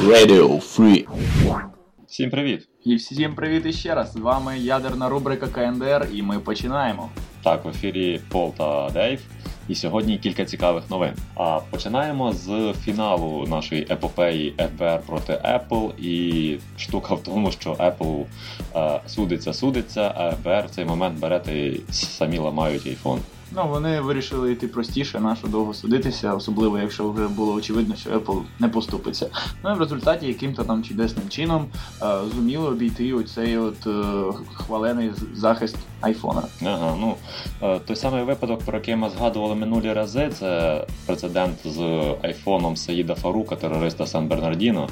Radio Free. Всім привіт! І всім привіт іще раз. З вами ядерна рубрика КНДР, і ми починаємо. Так, в ефірі Пол та Дейв. І сьогодні кілька цікавих новин. А починаємо з фіналу нашої епопеї FBR проти Apple. І штука в тому, що Apple е, судиться, судиться, а FBR в цей момент берете і самі ламають iPhone. Ну, вони вирішили йти простіше, нащо довго судитися, особливо якщо вже було очевидно, що Apple не поступиться. Ну і в результаті яким-то там чудесним чином е, зуміли обійти оцей от е, хвалений захист айфона. Ага, ну е, той самий випадок, про який ми згадували минулі рази, це прецедент з айфоном Саїда Фарука, терориста Сан Бернардіно.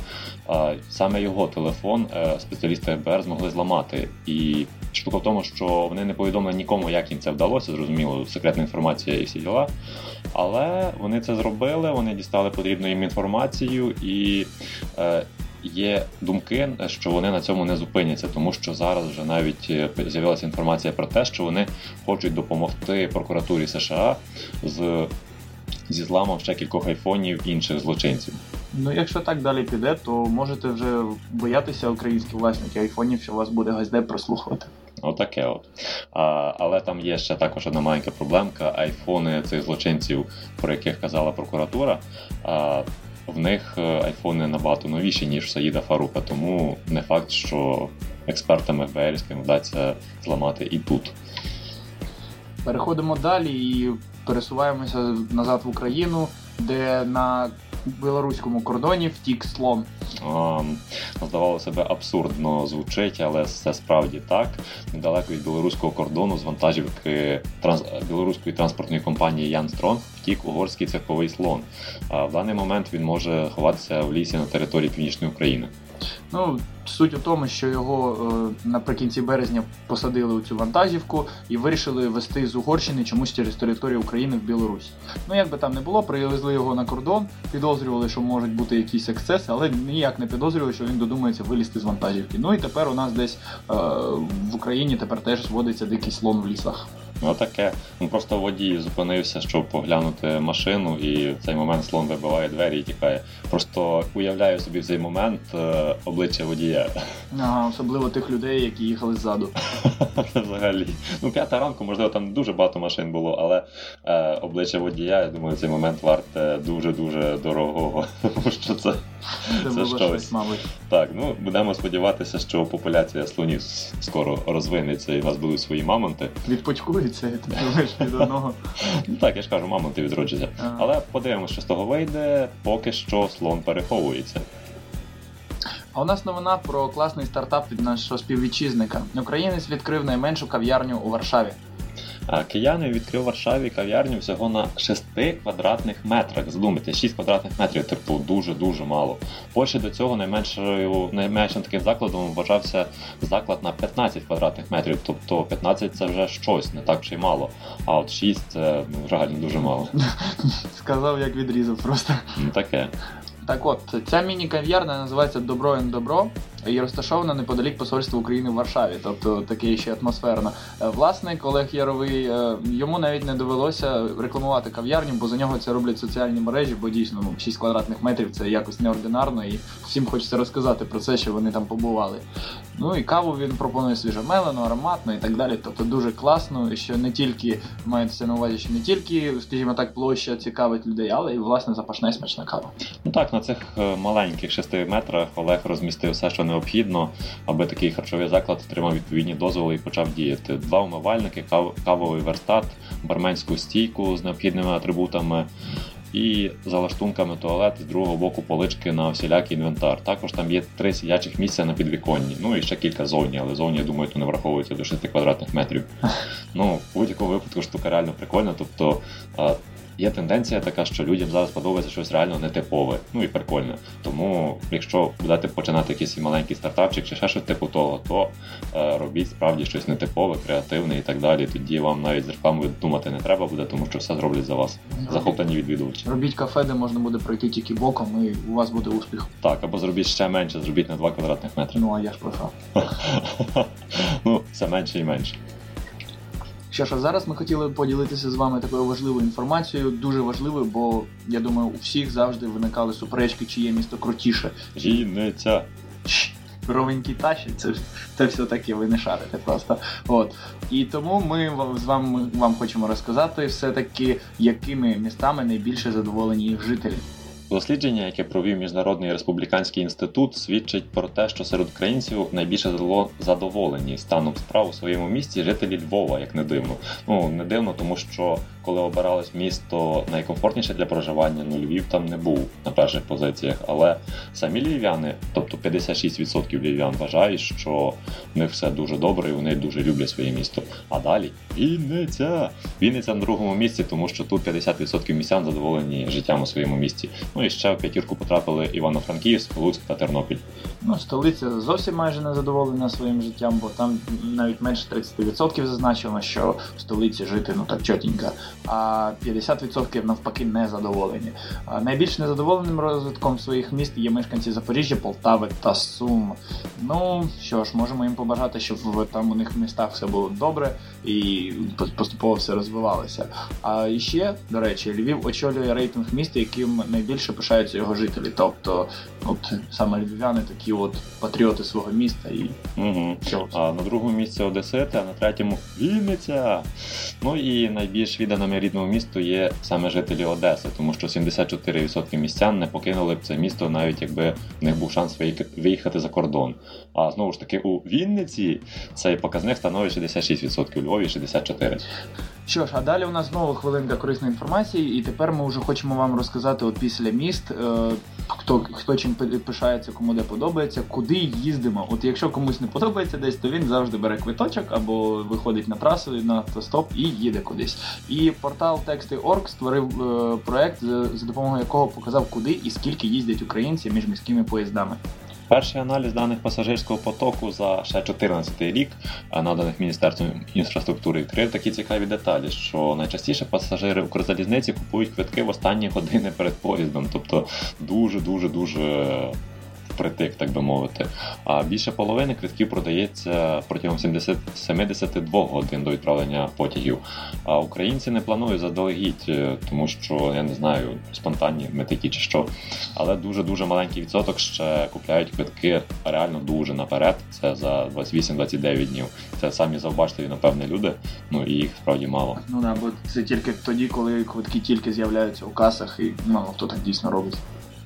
Е, Саме його телефон е, спеціалісти ФБР змогли зламати. І штука в тому, що вони не повідомили нікому, як їм це вдалося, зрозуміло, секретна інформація і всі діла. Але вони це зробили, вони дістали потрібну їм інформацію і. е, Є думки, що вони на цьому не зупиняться, тому що зараз вже навіть е, з'явилася інформація про те, що вони хочуть допомогти прокуратурі США з зі зламом ще кількох айфонів інших злочинців. Ну, якщо так далі піде, то можете вже боятися українські власники айфонів, що вас буде газде прослухувати. Отаке от. А, але там є ще також одна маленька проблемка. Айфони цих злочинців, про яких казала прокуратура. А, в них е, айфони набагато новіші, ніж Саїда Фарука, тому не факт, що експертам ФБРським вдасться зламати і тут. Переходимо далі і пересуваємося назад в Україну, де на білоруському кордоні втік слон. А, Здавало себе абсурдно звучить, але це справді так. Недалеко від білоруського кордону з вантажівки транс... білоруської транспортної компанії Ян Стронг втік угорський цеховий слон. А в даний момент він може ховатися в лісі на території північної України. Ну, суть у тому, що його е, наприкінці березня посадили у цю вантажівку і вирішили вести з Угорщини чомусь через територію України в Білорусь. Ну, як би там не було, привезли його на кордон, підозрювали, що можуть бути якісь ексцеси, але ніяк не підозрювали, що він додумається вилізти з вантажівки. Ну і тепер у нас десь е, в Україні тепер теж зводиться дикий слон в лісах. Ну таке. Ну просто водій зупинився, щоб поглянути машину, і в цей момент слон вибиває двері і тікає. Просто уявляю собі в цей момент е, обличчя водія. Ага, особливо тих людей, які їхали ззаду. Взагалі. Ну, п'ята ранку, можливо, там дуже багато машин було, але е, обличчя водія, я думаю, цей момент варте дуже-дуже дорогого. Тому що це, Це це щось. мабуть. Так, ну будемо сподіватися, що популяція слонів скоро розвинеться і в нас будуть свої мамонти. Відпочкується, ти думаєш, від одного. Ну так, я ж кажу, мама ти відроджується. Але подивимося, що з того вийде, поки що слон переховується. А у нас новина про класний стартап від нашого співвітчизника. Українець відкрив найменшу кав'ярню у Варшаві. А Киянин відкрив в Варшаві кав'ярню всього на 6 квадратних метрах. Задумайте, 6 квадратних метрів, типу, дуже-дуже мало. Польщі до цього найменшою, найменшим таким закладом вважався заклад на 15 квадратних метрів. Тобто 15 це вже щось, не так вже й мало. А от 6 це реально дуже мало. Сказав, як відрізав просто. Ну таке. Так от, ця міні-кав'ярня називається Добро Добро і розташована неподалік посольства України в Варшаві, тобто таке ще атмосферно. Е, Власник Олег Яровий, е, йому навіть не довелося рекламувати кав'ярню, бо за нього це роблять соціальні мережі, бо дійсно ну, 6 квадратних метрів це якось неординарно, і всім хочеться розказати про це, що вони там побували. Ну і каву він пропонує свіжомелену, ароматну і так далі. Тобто дуже класно, що не тільки мається на увазі, що не тільки, скажімо так, площа цікавить людей, але і власне запашна і смачна кава. Ну так, на цих е, маленьких 6 метрах Олег розмістив все, що необхідно, аби такий харчовий заклад отримав відповідні дозволи і почав діяти. Два умивальники, кав- кавовий верстат, барменську стійку з необхідними атрибутами. І за лаштунками туалет з другого боку полички на всілякий інвентар. Також там є три сидячих місця на підвіконні. Ну і ще кілька зовні, але зовні, я думаю, то не враховується до 6 квадратних метрів. Ну, в будь-якому випадку штука реально прикольна. Тобто є тенденція така, що людям зараз подобається щось реально нетипове, ну і прикольне. Тому, якщо будете починати якийсь маленький стартапчик чи ще щось типу того, то е, робіть справді щось нетипове, креативне і так далі. Тоді вам навіть з рекламою думати не треба буде, тому що все зроблять за вас. Захоплені відвідувачі. Робіть кафе, де можна буде пройти тільки боком, і у вас буде успіх. Так, або зробіть ще менше, зробіть на 2 квадратних метри. Ну а я ж про що. ну, все менше і менше. Що ж, а зараз ми хотіли поділитися з вами такою важливою інформацією, дуже важливою, бо я думаю, у всіх завжди виникали суперечки, чиє місто крутіше. Вінниця. Ровенький тащить, це, це все таки ви не шарите просто. От. І тому ми з вами вам хочемо розказати все-таки, якими містами найбільше задоволені їх жителі. Дослідження, яке провів Міжнародний республіканський інститут, свідчить про те, що серед українців найбільше задоволені станом справ у своєму місті жителі Львова, як не дивно. Ну не дивно, тому що коли обиралось місто найкомфортніше для проживання, ну Львів там не був на перших позиціях. Але самі львів'яни, тобто 56% львів'ян, вважають, що в них все дуже добре і вони дуже люблять своє місто. А далі Вінниця! Вінниця на другому місці, тому що тут 50% містян задоволені життям у своєму місті. Ну і ще в п'ятірку потрапили Івано-Франківськ, Луцьк та Тернопіль. Ну, столиця зовсім майже не задоволена своїм життям, бо там навіть менше 30% зазначено, що в столиці жити ну так чотенько, а 50% навпаки не задоволені. Найбільш незадоволеним розвитком своїх міст є мешканці Запоріжжя, Полтави та Сум. Ну що ж, можемо їм побажати, щоб там у них в містах все було добре і поступово все розвивалося. А ще, до речі, Львів очолює рейтинг міст, яким найбільше пишаються його жителі. Тобто, от саме львів'яни такі от патріоти свого міста і угу. А на другому місці Одесити, а на третьому Вінниця. Ну і найбільш відданими рідному місту є саме жителі Одеси, тому що 74% містян не покинули б це місто, навіть якби в них був шанс виїхати за кордон. А знову ж таки, у Вінниці цей показник становить 66%, у Львові 64%. Що ж, а далі у нас знову хвилинка корисної інформації, і тепер ми вже хочемо вам розказати от після міст, е, хто хто чим пишається, кому де подобається, куди їздимо. От якщо комусь не подобається десь, то він завжди бере квиточок або виходить на трасу на автостоп і їде кудись. І портал Тексти.орг створив е, проект, за допомогою якого показав, куди і скільки їздять українці між міськими поїздами. Перший аналіз даних пасажирського потоку за ще 2014 рік, наданих Міністерством інфраструктури, відкрив такі цікаві деталі, що найчастіше пасажири Укрзалізниці купують квитки в останні години перед поїздом, тобто дуже дуже дуже впритик, так би мовити. А більше половини квитків продається протягом 70, 72 годин до відправлення потягів. А українці не планують заздалегідь, е, тому що я не знаю, спонтанні метики чи що. Але дуже-дуже маленький відсоток ще купляють квитки реально дуже наперед. Це за 28-29 днів. Це самі завбачливі, напевне, люди. Ну і їх справді мало. Ну да, бо це тільки тоді, коли квитки тільки з'являються у касах, і мало хто так дійсно робить.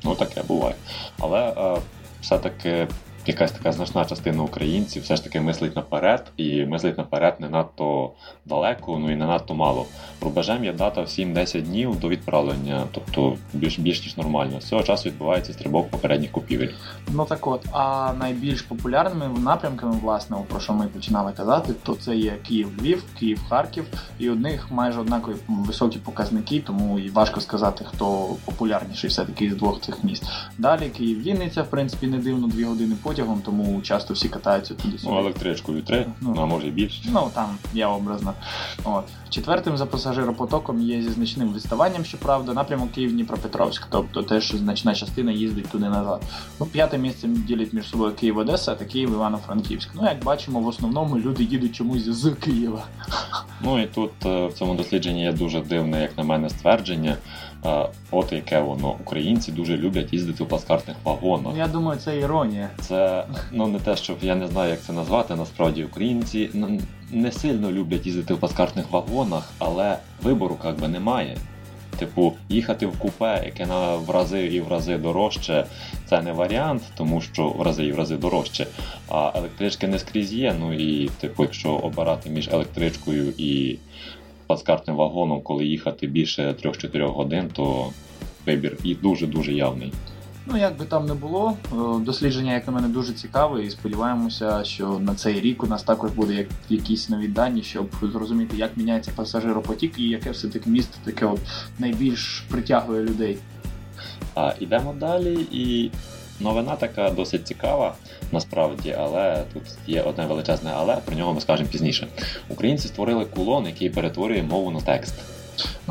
Ну таке буває. Але е, все-таки якась така значна частина українців все ж таки мислить наперед, і мислить наперед не надто далеко, ну і не надто мало. Рубежем є дата в 7-10 днів до відправлення, тобто більш більш ніж нормально. З цього часу відбувається стрибок попередніх купівель. Ну так от, а найбільш популярними напрямками, власне, про що ми починали казати, то це є Київ-Львів, Київ-Харків, і у них майже однакові високі показники, тому і важко сказати, хто популярніший все-таки з двох цих міст. Далі Київ-Вінниця, в принципі, не дивно, дві години потягом, тому часто всі катаються туди сюди. Ну, електричкою три, ну, а може і більше. Ну там я образно. От. Четвертим за пасажиропотоком є зі значним відставанням, щоправда, напрямок Київ-Дніпропетровськ, тобто теж значна частина їздить туди назад. Ну, П'яте місце ділять між собою Київ-Одеса та Київ-Івано-Франківськ. Ну, як бачимо, в основному люди їдуть чомусь з Києва. Ну і тут е, в цьому дослідженні є дуже дивне, як на мене, ствердження. От яке воно українці дуже люблять їздити в плацкартних вагонах. Я думаю, це іронія. Це ну не те, щоб я не знаю, як це назвати. Насправді українці не сильно люблять їздити в плацкартних вагонах, але вибору як би немає. Типу, їхати в купе, яке на в рази і в рази дорожче, це не варіант, тому що в рази і в рази дорожче. А електрички не скрізь є. Ну і типу, якщо обирати між електричкою і плацкартним вагоном, коли їхати більше 3-4 годин, то вибір і дуже-дуже явний. Ну, як би там не було, е, дослідження, як на мене, дуже цікаве, і сподіваємося, що на цей рік у нас також буде якісь нові дані, щоб зрозуміти, як міняється пасажиропотік і яке все-таки місто таке от найбільш притягує людей. А ідемо далі, і новина така досить цікава насправді, але тут є одне величезне, але про нього ми скажемо пізніше. Українці створили кулон, який перетворює мову на текст.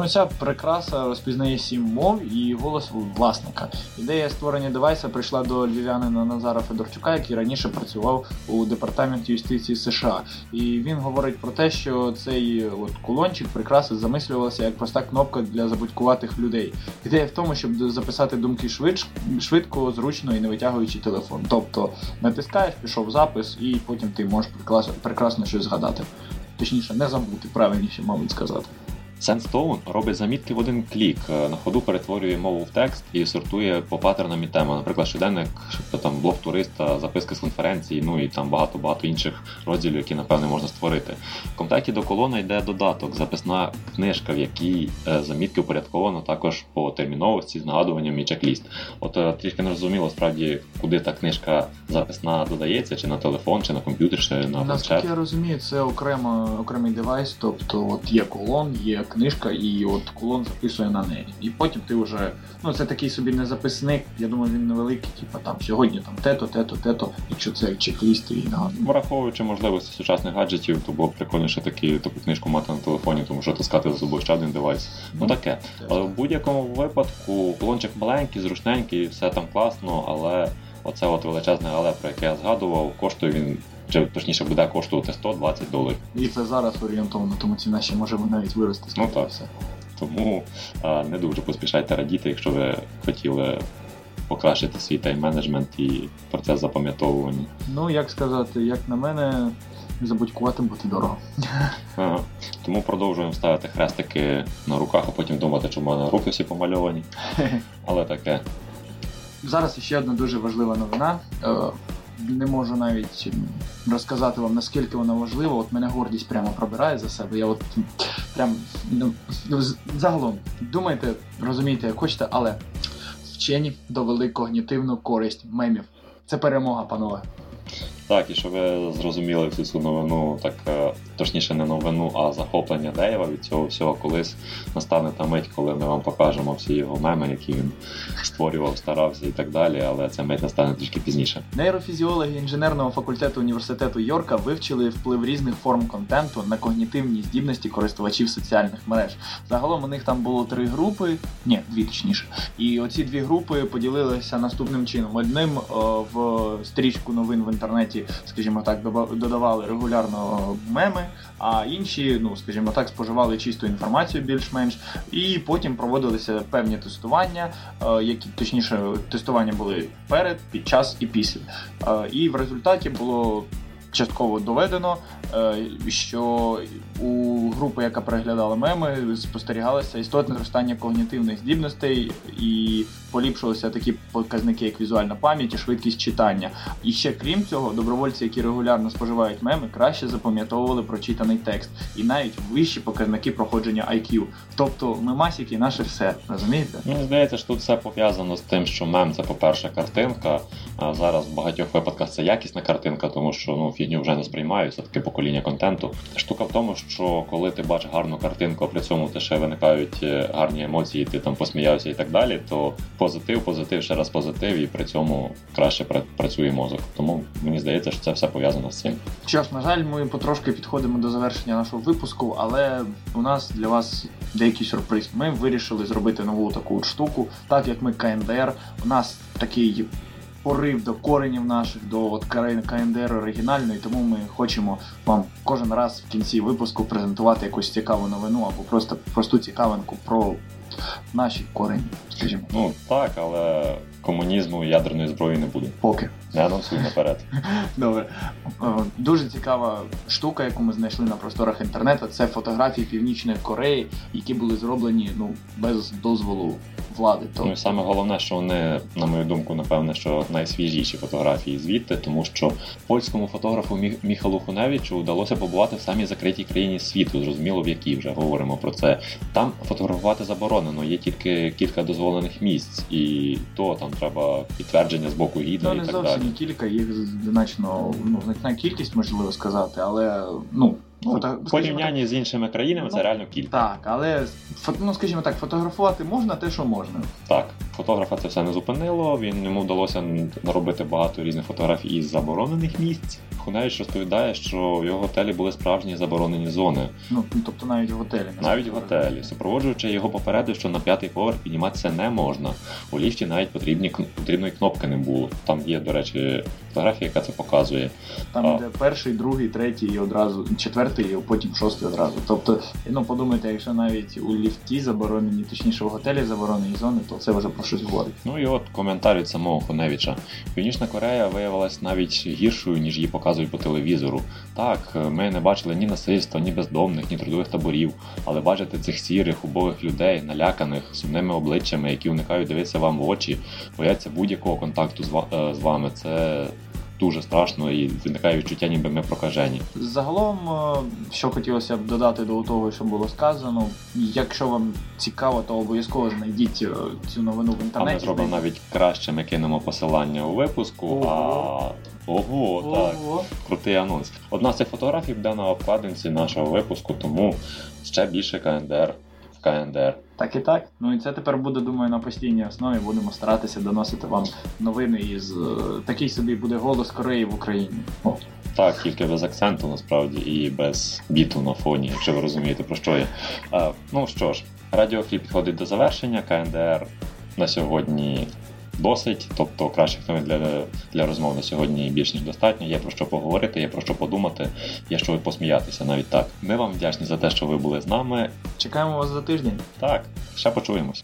Ну, ця прикраса розпізнає сім мов і голос власника. Ідея створення девайса прийшла до львів'янина Назара Федорчука, який раніше працював у департаменті юстиції США. І він говорить про те, що цей от кулончик прикраси замислювалася як проста кнопка для забудькуватих людей. Ідея в тому, щоб записати думки швидш, швидко, зручно і не витягуючи телефон. Тобто натискаєш, пішов запис, і потім ти можеш прекрасно щось згадати. Точніше, не забути, правильніше, мабуть, сказати. Sandstone робить замітки в один клік, е, на ходу перетворює мову в текст і сортує по паттернам і темам. Наприклад, щоденник, там блог туриста, записки з конференції, ну і там багато-багато інших розділів, які напевне можна створити. В комплекті до колона йде додаток, записна книжка, в якій е, замітки упорядковано також по терміновості з нагадуванням і чек-ліст. От е, трішки не розуміло, справді, куди та книжка записна додається, чи на телефон, чи на комп'ютер, чи на планшет. Наскільки я розумію, це окремо окремий девайс, тобто от є колон, є книжка, і от кулон записує на неї. І потім ти вже. Ну, це такий собі не записник, я думаю, він невеликий, типу там сьогодні там те-то, те-то, те-то, якщо це чек-ліст і нагадую. Враховуючи можливості сучасних гаджетів, то було б прикольніше такі, таку книжку мати на телефоні, тому що таскати за собою ще один девайс. Ну таке. Але в будь-якому випадку колончик маленький, зручненький, все там класно, але оце от величезне але, про яке я згадував, коштує він. Точніше буде коштувати 120 доларів. І це зараз орієнтовно, тому ціна ще може навіть вирости. Ну так. Все. Тому а, не дуже поспішайте радіти, якщо ви хотіли покращити свій тайм-менеджмент і процес запам'ятовування. Ну, як сказати, як на мене, забудькувати бути дорого. Ага. Тому продовжуємо ставити хрестики на руках, а потім думати, що в мене руки всі помальовані. Але таке. Зараз ще одна дуже важлива новина. Не можу навіть розказати вам, наскільки вона важлива. От мене гордість прямо пробирає за себе. Я от прям ну, загалом думайте, розумієте, як хочете, але вчені довели когнітивну користь мемів. Це перемога, панове. Так, і щоб ви зрозуміли всю цю новину, так точніше не новину, а захоплення Дейва від цього всього колись настане та мить, коли ми вам покажемо всі його меми, які він створював, старався і так далі. Але ця мить настане трішки пізніше. Нейрофізіологи інженерного факультету університету Йорка вивчили вплив різних форм контенту на когнітивні здібності користувачів соціальних мереж. Загалом у них там було три групи, ні, дві точніше. І оці дві групи поділилися наступним чином: одним о, в стрічку новин в інтернеті, скажімо так, додавали регулярно меми а інші, ну скажімо так, споживали чисту інформацію більш-менш, і потім проводилися певні тестування, е, які точніше тестування були перед, під час і після. Е, і в результаті було частково доведено, е, що у групи, яка переглядала меми, спостерігалося істотне зростання когнітивних здібностей і поліпшувалися такі показники, як візуальна пам'ять і швидкість читання. І ще крім цього, добровольці, які регулярно споживають меми, краще запам'ятовували прочитаний текст і навіть вищі показники проходження IQ. Тобто мемасіки наше все, розумієте? Мені здається, що тут все пов'язано з тим, що мем це, по-перше, картинка. А зараз в багатьох випадках це якісна картинка, тому що ну фігню вже не сприймають, це таке покоління контенту. Штука в тому, що коли ти бачиш гарну картинку, а при цьому ти ще виникають е, гарні емоції, ти там посміявся і так далі, то позитив, позитив, ще раз позитив, і при цьому краще працює мозок. Тому мені здається, що це все пов'язано з цим. Що ж, на жаль, ми потрошки підходимо до завершення нашого випуску, але у нас для вас деякий сюрприз. Ми вирішили зробити нову таку штуку, так як ми КНДР. У нас такий порив до коренів наших, до от КНДР оригінальної, тому ми хочемо вам кожен раз в кінці випуску презентувати якусь цікаву новину або просто просту цікавинку про наші корені, скажімо. Ну так, але комунізму і ядерної зброї не буде. Поки. Не анонсуй наперед. Добре. Дуже цікава штука, яку ми знайшли на просторах інтернету, це фотографії Північної Кореї, які були зроблені ну, без дозволу влади. То... Ну і саме головне, що вони, на мою думку, напевне, що найсвіжіші фотографії звідти, тому що польському фотографу Міхалу Хуневичу вдалося побувати в самій закритій країні світу, зрозуміло, в якій вже говоримо про це. Там фотографувати заборонено, є тільки кілька дозволених місць, і то там треба підтвердження з боку гідно ну, і так далі. не кілька, їх значно ну значна кількість можливо сказати, але ну Ну, Фото- в порівнянні з іншими країнами Ну, це реально кілька. Так, але ну, скажімо так, фотографувати можна те, що можна. Так, фотографа це все не зупинило. Він йому вдалося наробити багато різних фотографій із заборонених місць. Хуневич розповідає, що в його готелі були справжні заборонені зони, Ну, тобто навіть в готелі. навіть в готелі. Супроводжуючи його попередив, що на п'ятий поверх підніматися не можна. У ліфті навіть потрібні потрібної кнопки не було. Там є, до речі, фотографія, яка це показує. Там А. йде перший, другий, третій і одразу четвертий, і потім шостий одразу. Тобто, ну подумайте, якщо навіть у ліфті заборонені, точніше у готелі заборонені зони, то це вже про щось говорить. Ну і от коментар від самого Хуневича. Північна Корея виявилась навіть гіршою, ніж її показують по телевізору. Так, ми не бачили ні насильства, ні бездомних, ні трудових таборів, але бачити цих сірих, убогих людей, наляканих, сумними обличчями, які уникають дивитися вам в очі, бояться будь-якого контакту з е, з вами. Це дуже страшно і виникає відчуття, ніби ми прокажені. Загалом, е, що хотілося б додати до того, що було сказано. Якщо вам цікаво, то обов'язково знайдіть е, цю новину в А ми зробимо навіть краще, ми кинемо посилання у випуску. Ого. А ого, так. Ого. крутий анонс. Одна з цих фотографій буде на обкладинці нашого випуску, тому ще більше КНДР в КНДР. Так і так. Ну і це тепер буде, думаю, на постійній основі. Будемо старатися доносити вам новини із е, такий собі буде голос Кореї в Україні. О, Так, тільки без акценту насправді і без біту на фоні, якщо ви розумієте про що я. А, ну що ж, радіофліп підходить до завершення. КНДР на сьогодні досить, тобто кращих новин для, для розмов на сьогодні більш ніж достатньо. Є про що поговорити, є про що подумати, є що посміятися навіть так. Ми вам вдячні за те, що ви були з нами. чекаємо вас за тиждень. Так, ще почуємось.